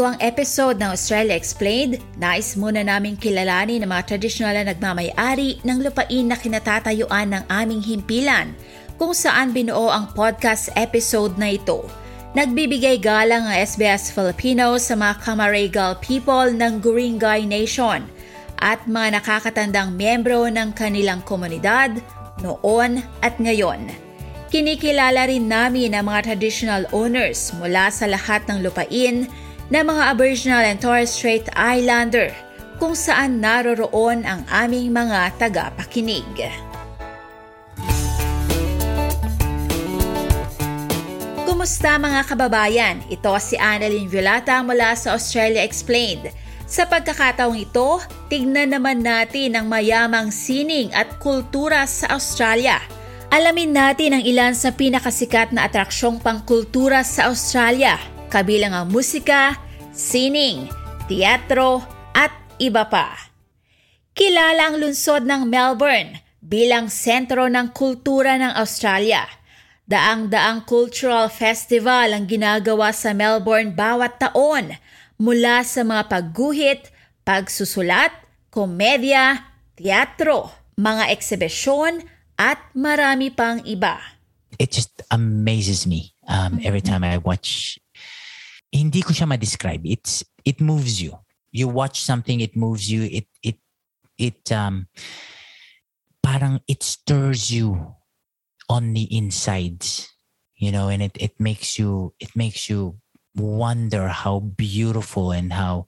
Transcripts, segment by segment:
Bago episode ng Australia Explained, nais muna namin kilalanin ang mga tradisyonal na nagmamayari ng lupain na kinatatayuan ng aming himpilan kung saan binuo ang podcast episode na ito. Nagbibigay galang ang SBS Filipino sa mga Kamaregal people ng Guringay Nation at mga nakakatandang miyembro ng kanilang komunidad noon at ngayon. Kinikilala rin namin ang mga traditional owners mula sa lahat ng lupain na mga Aboriginal and Torres Strait Islander kung saan naroroon ang aming mga tagapakinig. Kumusta mga kababayan? Ito si Annalyn Violata mula sa Australia Explained. Sa pagkakataong ito, tignan naman natin ang mayamang sining at kultura sa Australia. Alamin natin ang ilan sa pinakasikat na atraksyong pangkultura sa Australia – kabilang ang musika, sining, teatro at iba pa. Kilala ang lungsod ng Melbourne bilang sentro ng kultura ng Australia. Daang-daang cultural festival ang ginagawa sa Melbourne bawat taon mula sa mga pagguhit, pagsusulat, komedya, teatro, mga eksibisyon at marami pang iba. It just amazes me um, every time I watch hindi ko siya ma-describe. It's it moves you. You watch something, it moves you. It it it um parang it stirs you on the insides. You know, and it it makes you it makes you wonder how beautiful and how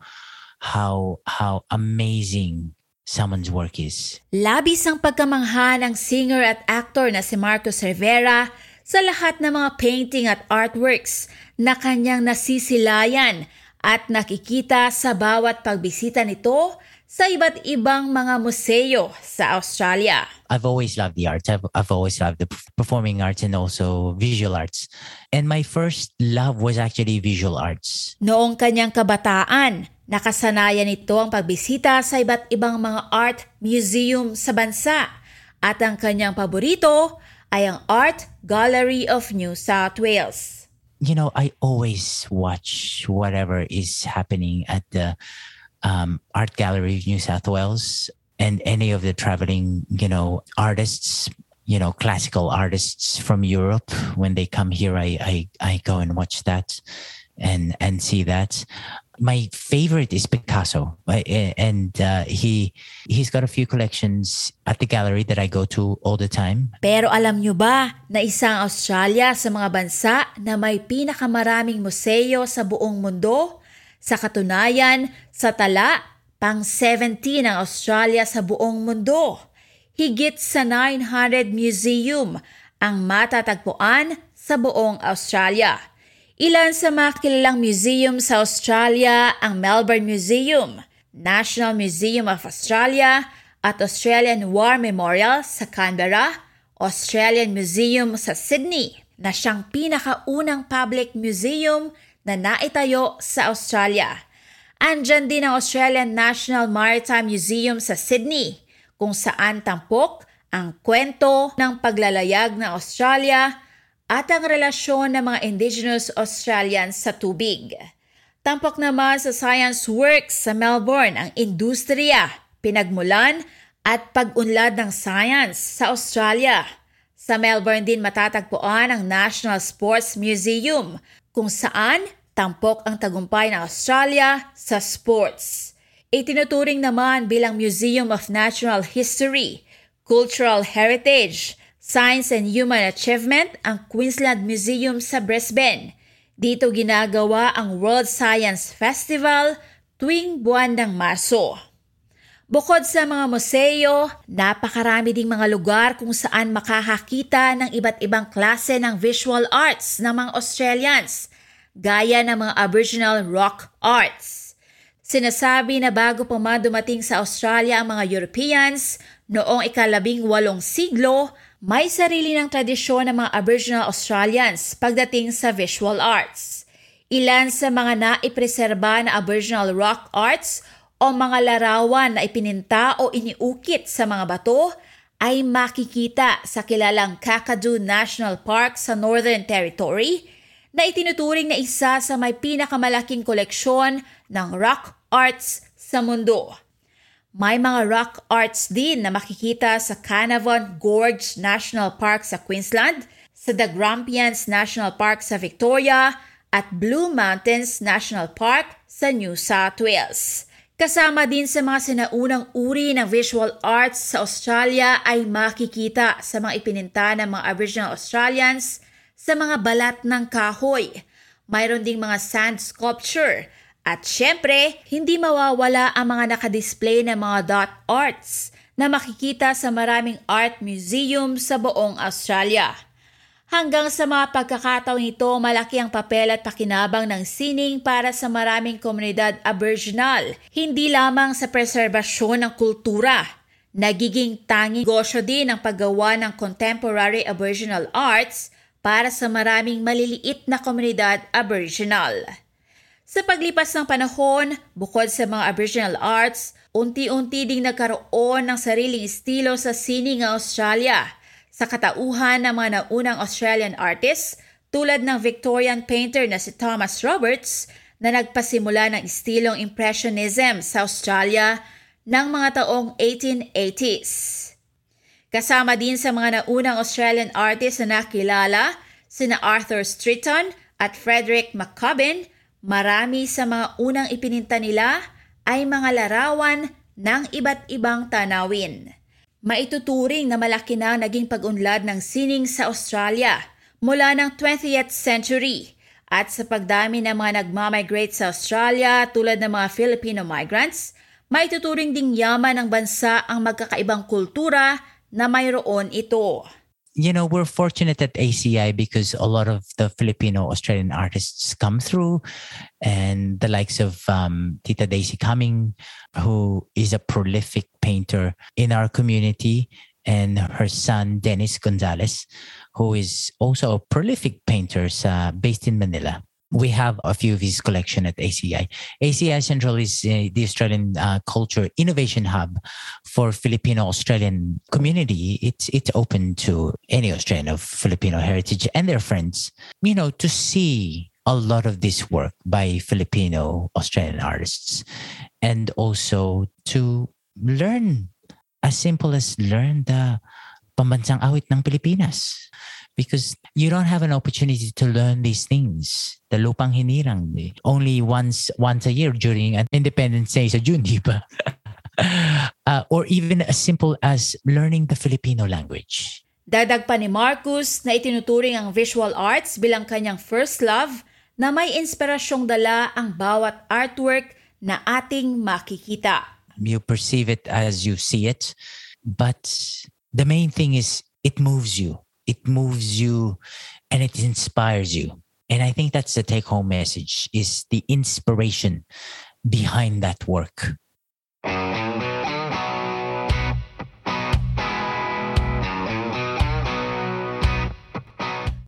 how how amazing someone's work is. Labis ang pagkamangha ng singer at actor na si Marcos Rivera sa lahat ng mga painting at artworks na kanyang nasisilayan at nakikita sa bawat pagbisita nito sa iba't ibang mga museo sa Australia. I've always loved the arts. I've, I've always loved the performing arts and also visual arts. And my first love was actually visual arts. Noong kanyang kabataan, nakasanayan nito ang pagbisita sa iba't ibang mga art museum sa bansa. At ang kanyang paborito ay ang Art Gallery of New South Wales. You know, I always watch whatever is happening at the um, Art Gallery of New South Wales and any of the traveling, you know, artists, you know, classical artists from Europe. When they come here, I, I, I go and watch that and, and see that my favorite is Picasso, and uh, he he's got a few collections at the gallery that I go to all the time. Pero alam nyo ba na isang Australia sa mga bansa na may pinakamaraming museo sa buong mundo? Sa katunayan, sa tala, pang 17 ang Australia sa buong mundo. Higit sa 900 museum ang matatagpuan sa buong Australia. Ilan sa mga kilalang museum sa Australia ang Melbourne Museum, National Museum of Australia at Australian War Memorial sa Canberra, Australian Museum sa Sydney na siyang pinakaunang public museum na naitayo sa Australia. Andyan din ang Australian National Maritime Museum sa Sydney kung saan tampok ang kwento ng paglalayag ng Australia at ang relasyon ng mga Indigenous Australians sa tubig. Tampok naman sa Science Works sa Melbourne ang industriya, pinagmulan at pag-unlad ng science sa Australia. Sa Melbourne din matatagpuan ang National Sports Museum kung saan tampok ang tagumpay ng Australia sa sports. Itinuturing naman bilang Museum of Natural History, Cultural Heritage, Science and Human Achievement ang Queensland Museum sa Brisbane. Dito ginagawa ang World Science Festival tuwing buwan ng Marso. Bukod sa mga museo, napakarami ding mga lugar kung saan makakakita ng iba't ibang klase ng visual arts ng mga Australians, gaya ng mga Aboriginal rock arts. Sinasabi na bago pa man dumating sa Australia ang mga Europeans, noong ikalabing walong siglo, may sarili ng tradisyon ng mga Aboriginal Australians pagdating sa visual arts. Ilan sa mga naipreserba na Aboriginal rock arts o mga larawan na ipininta o iniukit sa mga bato ay makikita sa kilalang Kakadu National Park sa Northern Territory, na itinuturing na isa sa may pinakamalaking koleksyon ng rock arts sa mundo. May mga rock arts din na makikita sa Canavon Gorge National Park sa Queensland, sa The Grampians National Park sa Victoria, at Blue Mountains National Park sa New South Wales. Kasama din sa mga sinaunang uri ng visual arts sa Australia ay makikita sa mga ipininta ng mga Aboriginal Australians sa mga balat ng kahoy. Mayroon ding mga sand sculpture at syempre, hindi mawawala ang mga nakadisplay ng mga dot arts na makikita sa maraming art museum sa buong Australia. Hanggang sa mga pagkakataon ito, malaki ang papel at pakinabang ng sining para sa maraming komunidad Aboriginal, hindi lamang sa preserbasyon ng kultura. Nagiging tanging negosyo din ang paggawa ng contemporary Aboriginal arts para sa maraming maliliit na komunidad Aboriginal. Sa paglipas ng panahon, bukod sa mga Aboriginal arts, unti-unti ding nagkaroon ng sariling estilo sa sining ng Australia sa katauhan ng mga naunang Australian artists tulad ng Victorian painter na si Thomas Roberts na nagpasimula ng estilong Impressionism sa Australia ng mga taong 1880s. Kasama din sa mga naunang Australian artists na nakilala sina Arthur Streeton at Frederick McCubbin Marami sa mga unang ipininta nila ay mga larawan ng iba't ibang tanawin. Maituturing na malaki na naging pag-unlad ng sining sa Australia mula ng 20th century at sa pagdami ng mga nagmamigrate sa Australia tulad ng mga Filipino migrants, maituturing ding yaman ng bansa ang magkakaibang kultura na mayroon ito. You know, we're fortunate at ACI because a lot of the Filipino Australian artists come through, and the likes of um, Tita Daisy Cumming, who is a prolific painter in our community, and her son Dennis Gonzalez, who is also a prolific painter uh, based in Manila we have a few of his collection at ACI. ACI Central is uh, the Australian uh, culture innovation hub for Filipino Australian community. It's it's open to any Australian of Filipino heritage and their friends. You know to see a lot of this work by Filipino Australian artists, and also to learn as simple as learn the pambansang awit ng Pilipinas because you don't have an opportunity to learn these things. The lupang hinirang, eh. only once once a year during an Independence Day sa June, di ba? uh, or even as simple as learning the Filipino language. Dadag pa ni Marcus na itinuturing ang visual arts bilang kanyang first love na may inspirasyong dala ang bawat artwork na ating makikita. You perceive it as you see it, but the main thing is it moves you. It moves you and it inspires you. And I think that's the take home message is the inspiration behind that work.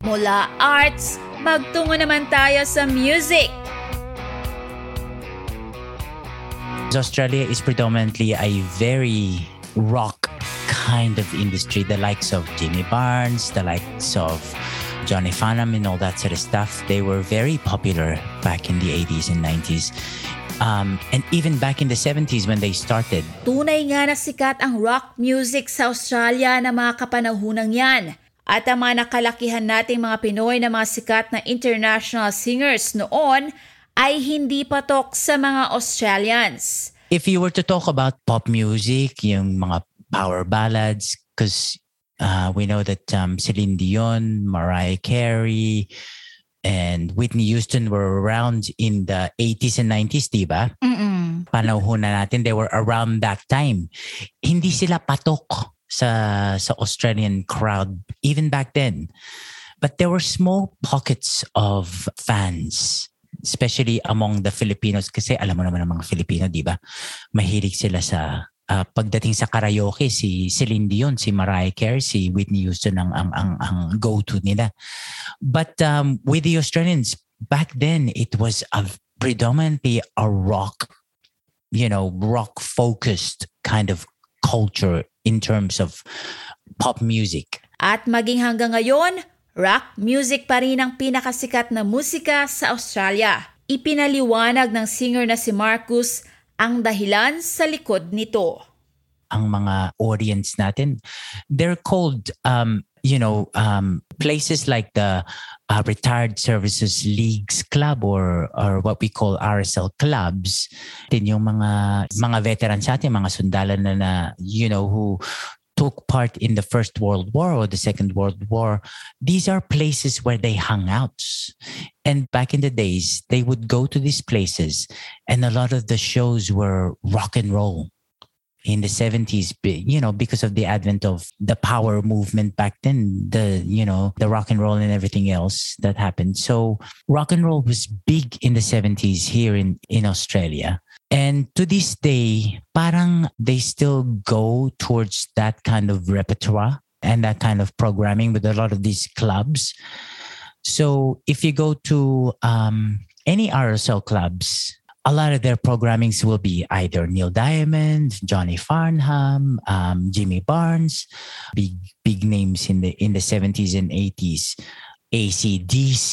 Mula arts, magtungo naman tayo sa music. Australia is predominantly a very rock kind of industry, the likes of Jimmy Barnes, the likes of Johnny Farnham and all that sort of stuff, they were very popular back in the 80s and 90s. Um, and even back in the 70s when they started. Tunay nga na sikat ang rock music sa Australia na mga kapanahunang yan. At ang mga nakalakihan nating mga Pinoy na mga sikat na international singers noon ay hindi patok sa mga Australians. If you were to talk about pop music, yung mga power ballads because uh, we know that um, Celine Dion, Mariah Carey, and Whitney Houston were around in the 80s and 90s, di ba? Mm-mm. Panahon na natin, they were around that time. Hindi sila patok sa, sa Australian crowd even back then. But there were small pockets of fans especially among the Filipinos kasi alam mo naman ang mga Filipino, di ba? Mahilig sila sa uh, pagdating sa karaoke si Celine Dion, si Mariah Carey, si Whitney Houston ang ang ang, ang go-to nila. But um, with the Australians back then it was a predominantly a rock you know rock focused kind of culture in terms of pop music. At maging hanggang ngayon, rock music pa rin ang pinakasikat na musika sa Australia. Ipinaliwanag ng singer na si Marcus ang dahilan sa likod nito. Ang mga audience natin, they're called um, you know, um, places like the uh, Retired Services Leagues Club or or what we call RSL clubs, din yung mga mga veterans natin, mga sundalan na, na you know who took part in the First World War or the Second World War, these are places where they hung out. And back in the days, they would go to these places, and a lot of the shows were rock and roll in the 70s you know because of the advent of the power movement back then the you know the rock and roll and everything else that happened so rock and roll was big in the 70s here in in australia and to this day parang they still go towards that kind of repertoire and that kind of programming with a lot of these clubs so if you go to um, any rsl clubs a lot of their programmings will be either Neil Diamond, Johnny Farnham, um, Jimmy Barnes, big big names in the in the 70s and 80s. ACDC,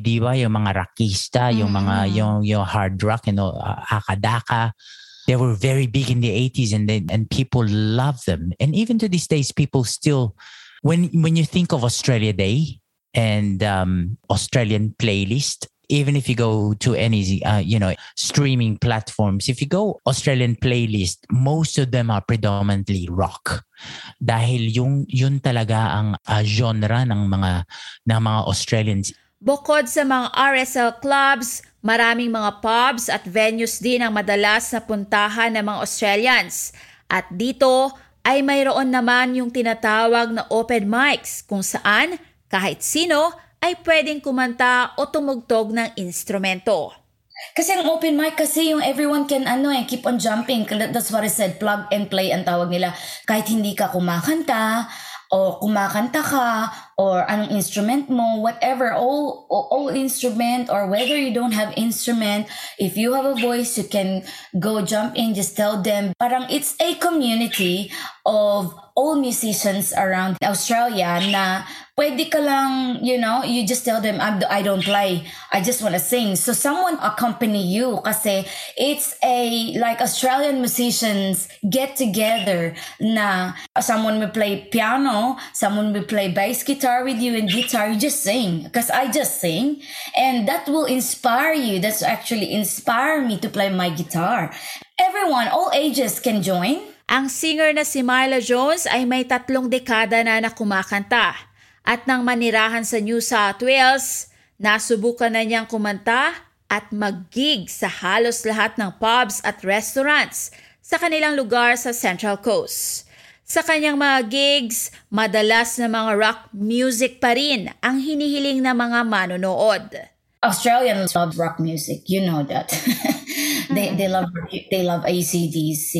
di ba? Yung mga rockista, mm. yung mga yung, yung hard rock, you know, uh, Akadaka. They were very big in the 80s and they, and people love them. And even to these days, people still, when when you think of Australia Day and um, Australian playlist, even if you go to any uh, you know streaming platforms if you go Australian playlist most of them are predominantly rock dahil yung yun talaga ang uh, genre ng mga ng mga Australians Bukod sa mga RSL clubs, maraming mga pubs at venues din ang madalas na puntahan ng mga Australians. At dito ay mayroon naman yung tinatawag na open mics kung saan kahit sino ay pwedeng kumanta o tumugtog ng instrumento. Kasi ang open mic kasi yung everyone can ano eh, keep on jumping. That's what I said, plug and play ang tawag nila. Kahit hindi ka kumakanta, o kumakanta ka, or anong instrument mo, whatever, all, all instrument, or whether you don't have instrument, if you have a voice, you can go jump in, just tell them. Parang it's a community of all musicians around Australia na pwede ka lang, you know, you just tell them, I don't play. I just want to sing. So someone accompany you kasi it's a, like Australian musicians get together na someone will play piano, someone will play bass guitar with you and guitar, you just sing. Because I just sing. And that will inspire you. That's actually inspire me to play my guitar. Everyone, all ages can join. Ang singer na si Myla Jones ay may tatlong dekada na na kumakanta at nang manirahan sa New South Wales, nasubukan na niyang kumanta at mag-gig sa halos lahat ng pubs at restaurants sa kanilang lugar sa Central Coast. Sa kanyang mga gigs, madalas na mga rock music pa rin ang hinihiling ng mga manonood. Australians love rock music, you know that. they they love they love ACDC,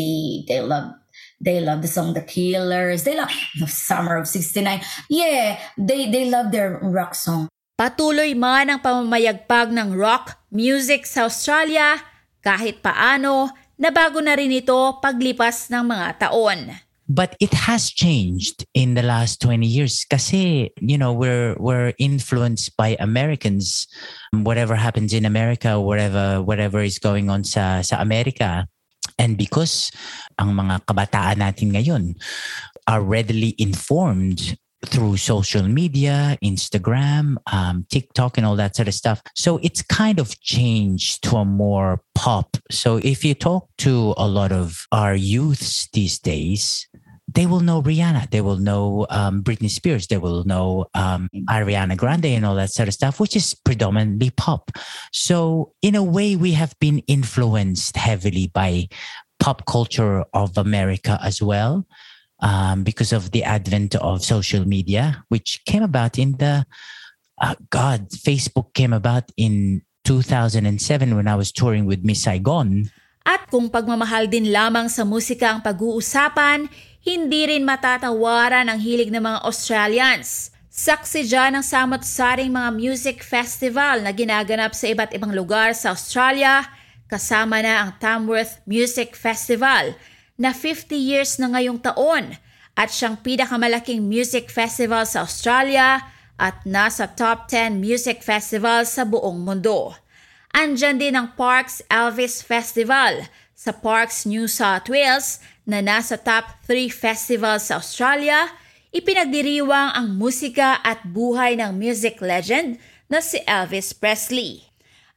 they love They love the song The Killers. They love the Summer of 69. Yeah, they, they love their rock song. Patuloy man ang pamamayagpag ng rock music sa Australia, kahit paano, nabago na rin ito paglipas ng mga taon. But it has changed in the last 20 years kasi, you know, we're, we're influenced by Americans. Whatever happens in America, whatever, whatever is going on sa, sa America, And because ang mga kabataan natin ngayon are readily informed through social media, Instagram, um, TikTok, and all that sort of stuff. So it's kind of changed to a more pop. So if you talk to a lot of our youths these days, they will know Rihanna, they will know um, Britney Spears, they will know um, Ariana Grande and all that sort of stuff, which is predominantly pop. So, in a way, we have been influenced heavily by pop culture of America as well. Um, because of the advent of social media, which came about in the uh, God, Facebook came about in 2007 when I was touring with Miss Saigon. At kung pagmamahal din lamang sa musika ang pag-uusapan, hindi rin matatawaran ang hilig ng mga Australians. Saksi dyan ang samot-saring mga music festival na ginaganap sa iba't ibang lugar sa Australia, kasama na ang Tamworth Music Festival na 50 years na ngayong taon at siyang pinakamalaking music festival sa Australia at nasa top 10 music festival sa buong mundo. Andyan din ang Parks Elvis Festival sa Parks New South Wales na nasa top 3 festival sa Australia, ipinagdiriwang ang musika at buhay ng music legend na si Elvis Presley.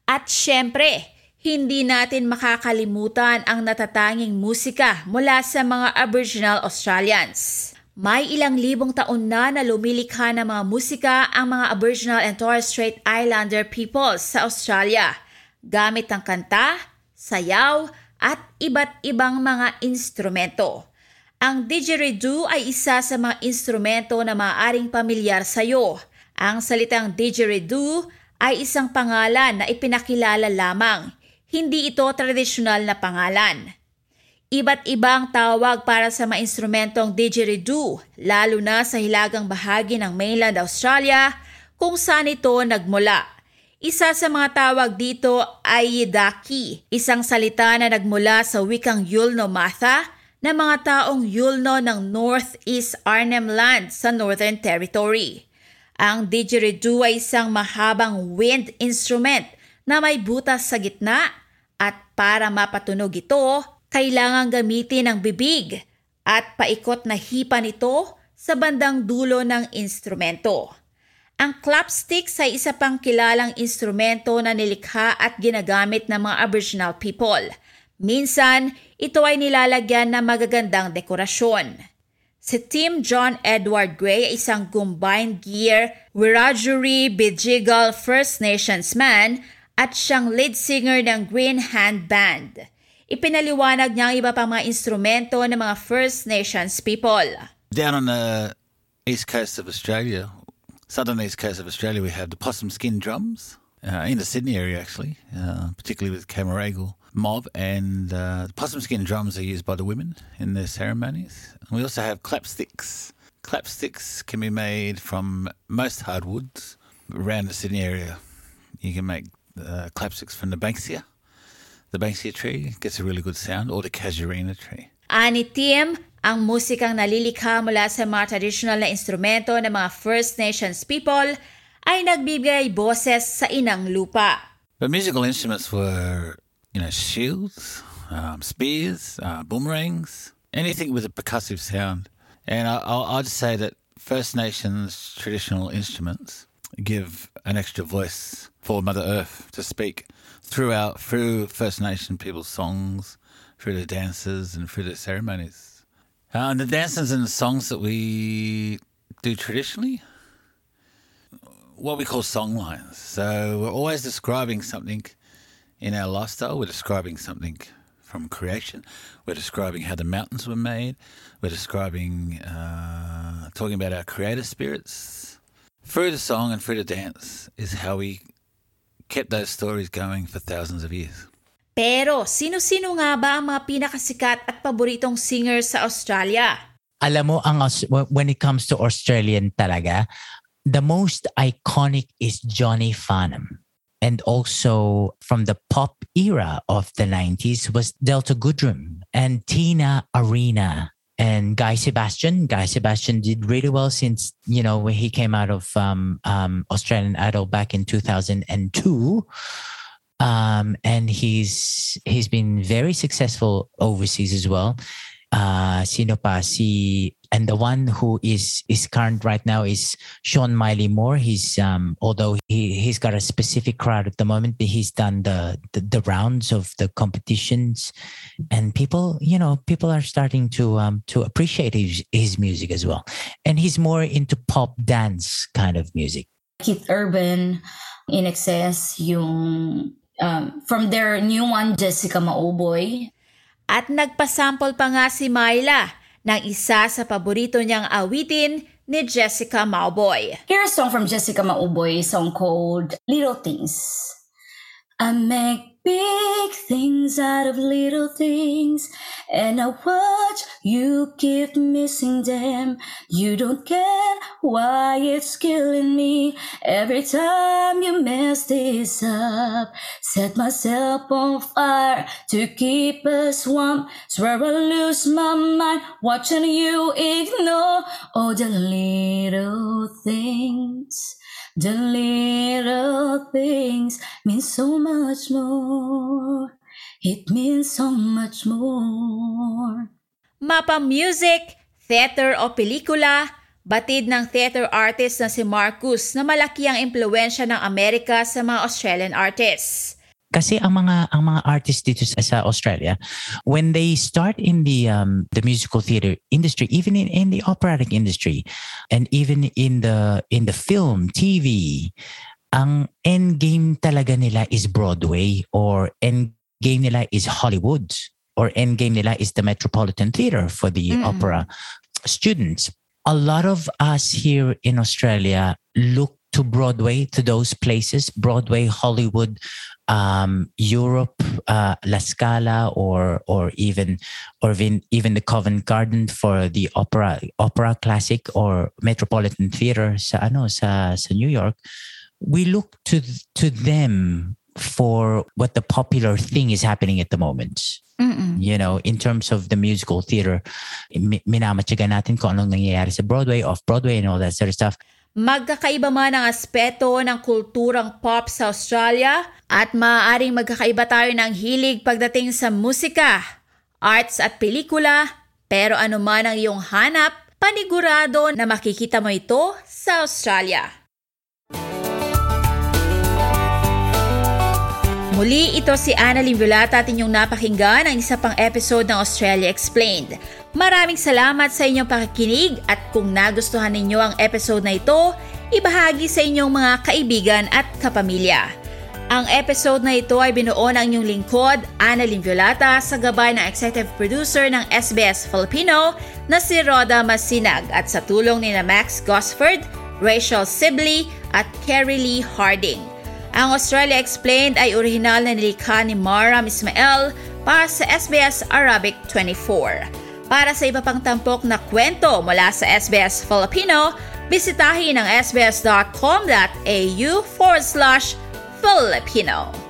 At syempre, hindi natin makakalimutan ang natatanging musika mula sa mga Aboriginal Australians. May ilang libong taon na na lumilikha ng mga musika ang mga Aboriginal and Torres Strait Islander peoples sa Australia gamit ang kanta, sayaw, at iba't ibang mga instrumento. Ang didgeridoo ay isa sa mga instrumento na maaaring pamilyar sa iyo. Ang salitang didgeridoo ay isang pangalan na ipinakilala lamang. Hindi ito tradisyonal na pangalan. Iba't ibang tawag para sa mga instrumentong didgeridoo, lalo na sa hilagang bahagi ng mainland Australia kung saan ito nagmula. Isa sa mga tawag dito ay yidaki, isang salita na nagmula sa wikang Yulno Matha na mga taong Yulno ng Northeast Arnhem Land sa Northern Territory. Ang didgeridoo ay isang mahabang wind instrument na may butas sa gitna at para mapatunog ito, kailangan gamitin ang bibig at paikot na hipa nito sa bandang dulo ng instrumento. Ang clapsticks ay isa pang kilalang instrumento na nilikha at ginagamit ng mga Aboriginal people. Minsan, ito ay nilalagyan ng magagandang dekorasyon. Si Tim John Edward Gray ay isang combined gear Wiradjuri Bijigal First Nations man at siyang lead singer ng Green Hand Band. Ipinaliwanag niya ang iba pang mga instrumento ng mga First Nations people. Down on the east coast of Australia, southern east coast of Australia, we have the possum skin drums. Uh, in the Sydney area, actually, uh, particularly with Camaragal mob, and uh, the possum skin drums are used by the women in their ceremonies. We also have clapsticks. Clapsticks can be made from most hardwoods around the Sydney area. You can make uh, clapsticks from the banksia, the banksia tree gets a really good sound, or the casuarina tree. Ani Tim, ang musikang nalilikha mula sa mga traditional na instrumento ng mga First Nations people ay nagbibigay boses sa inang lupa. But musical instruments were, you know, shields, um, spears, uh, boomerangs, anything with a percussive sound. And I, I'll, I'll just say that First Nations traditional instruments give an extra voice for Mother Earth to speak throughout through First Nation people's songs, through the dances, and through the ceremonies. Uh, and the dances and the songs that we do traditionally, what we call song lines. So we're always describing something in our lifestyle. We're describing something from creation. We're describing how the mountains were made. We're describing, uh, talking about our creator spirits. Through the song and through the dance is how we kept those stories going for thousands of years. Pero sino-sino nga ba ang mga pinakasikat at paboritong singers sa Australia? Alam mo, ang, when it comes to Australian talaga, the most iconic is Johnny Farnham. And also from the pop era of the 90s was Delta Goodrum and Tina Arena and Guy Sebastian. Guy Sebastian did really well since, you know, when he came out of um, um, Australian Idol back in 2002. Um, and he's he's been very successful overseas as well. Uh, sino pa si and the one who is is current right now is Sean Miley Moore. He's um although he he's got a specific crowd at the moment, but he's done the the, the rounds of the competitions, and people you know people are starting to um to appreciate his his music as well, and he's more into pop dance kind of music. Keith Urban, In Excess, yung um, from their new one, Jessica Mauboy. At nagpasample pa nga si Myla ng isa sa paborito niyang awitin ni Jessica Mauboy. Here's a song from Jessica Mauboy, song called Little Things. I make big things out of little things, And I watch you keep missing them. You don't care why it's killing me. Every time you mess this up, set myself on fire to keep us warm. Swear I lose my mind watching you ignore all the little things. The little things mean so much more. It means so much more. Mapa music, theater o pelikula, batid ng theater artist na si Marcus na malaki ang impluensya ng Amerika sa mga Australian artists. Kasi ang mga ang mga artists dito sa, sa Australia, when they start in the um, the musical theater industry, even in, in the operatic industry, and even in the in the film, TV, ang end game talaga nila is Broadway or end game nila is Hollywood or end game nila is the Metropolitan Theater for the Mm. opera students. A lot of us here in Australia look to Broadway, to those places, Broadway, Hollywood, um, Europe, uh, La Scala, or or even or even even the Covent Garden for the opera opera classic or Metropolitan Theater sa ano sa sa New York. We look to to them for what the popular thing is happening at the moment. Mm-mm. You know, in terms of the musical theater, mi- minamatyagan natin kung anong nangyayari sa Broadway, off-Broadway, and all that sort of stuff. Magkakaiba man ang aspeto ng kulturang pop sa Australia at maaaring magkakaiba tayo ng hilig pagdating sa musika, arts at pelikula, pero ano man ang iyong hanap, panigurado na makikita mo ito sa Australia. Muli, ito si Annalyn Violata at inyong napakinggan ang isa pang episode ng Australia Explained. Maraming salamat sa inyong pakikinig at kung nagustuhan ninyo ang episode na ito, ibahagi sa inyong mga kaibigan at kapamilya. Ang episode na ito ay binuo ng inyong lingkod, Annalyn Violata, sa gabay ng executive producer ng SBS Filipino na si Roda Masinag at sa tulong ni na Max Gosford, Rachel Sibley at Kerry Lee Harding. Ang Australia Explained ay orihinal na nilikha ni Maram Ismael para sa SBS Arabic 24. Para sa iba pang tampok na kwento mula sa SBS Filipino, bisitahin ang sbs.com.au forward slash Filipino.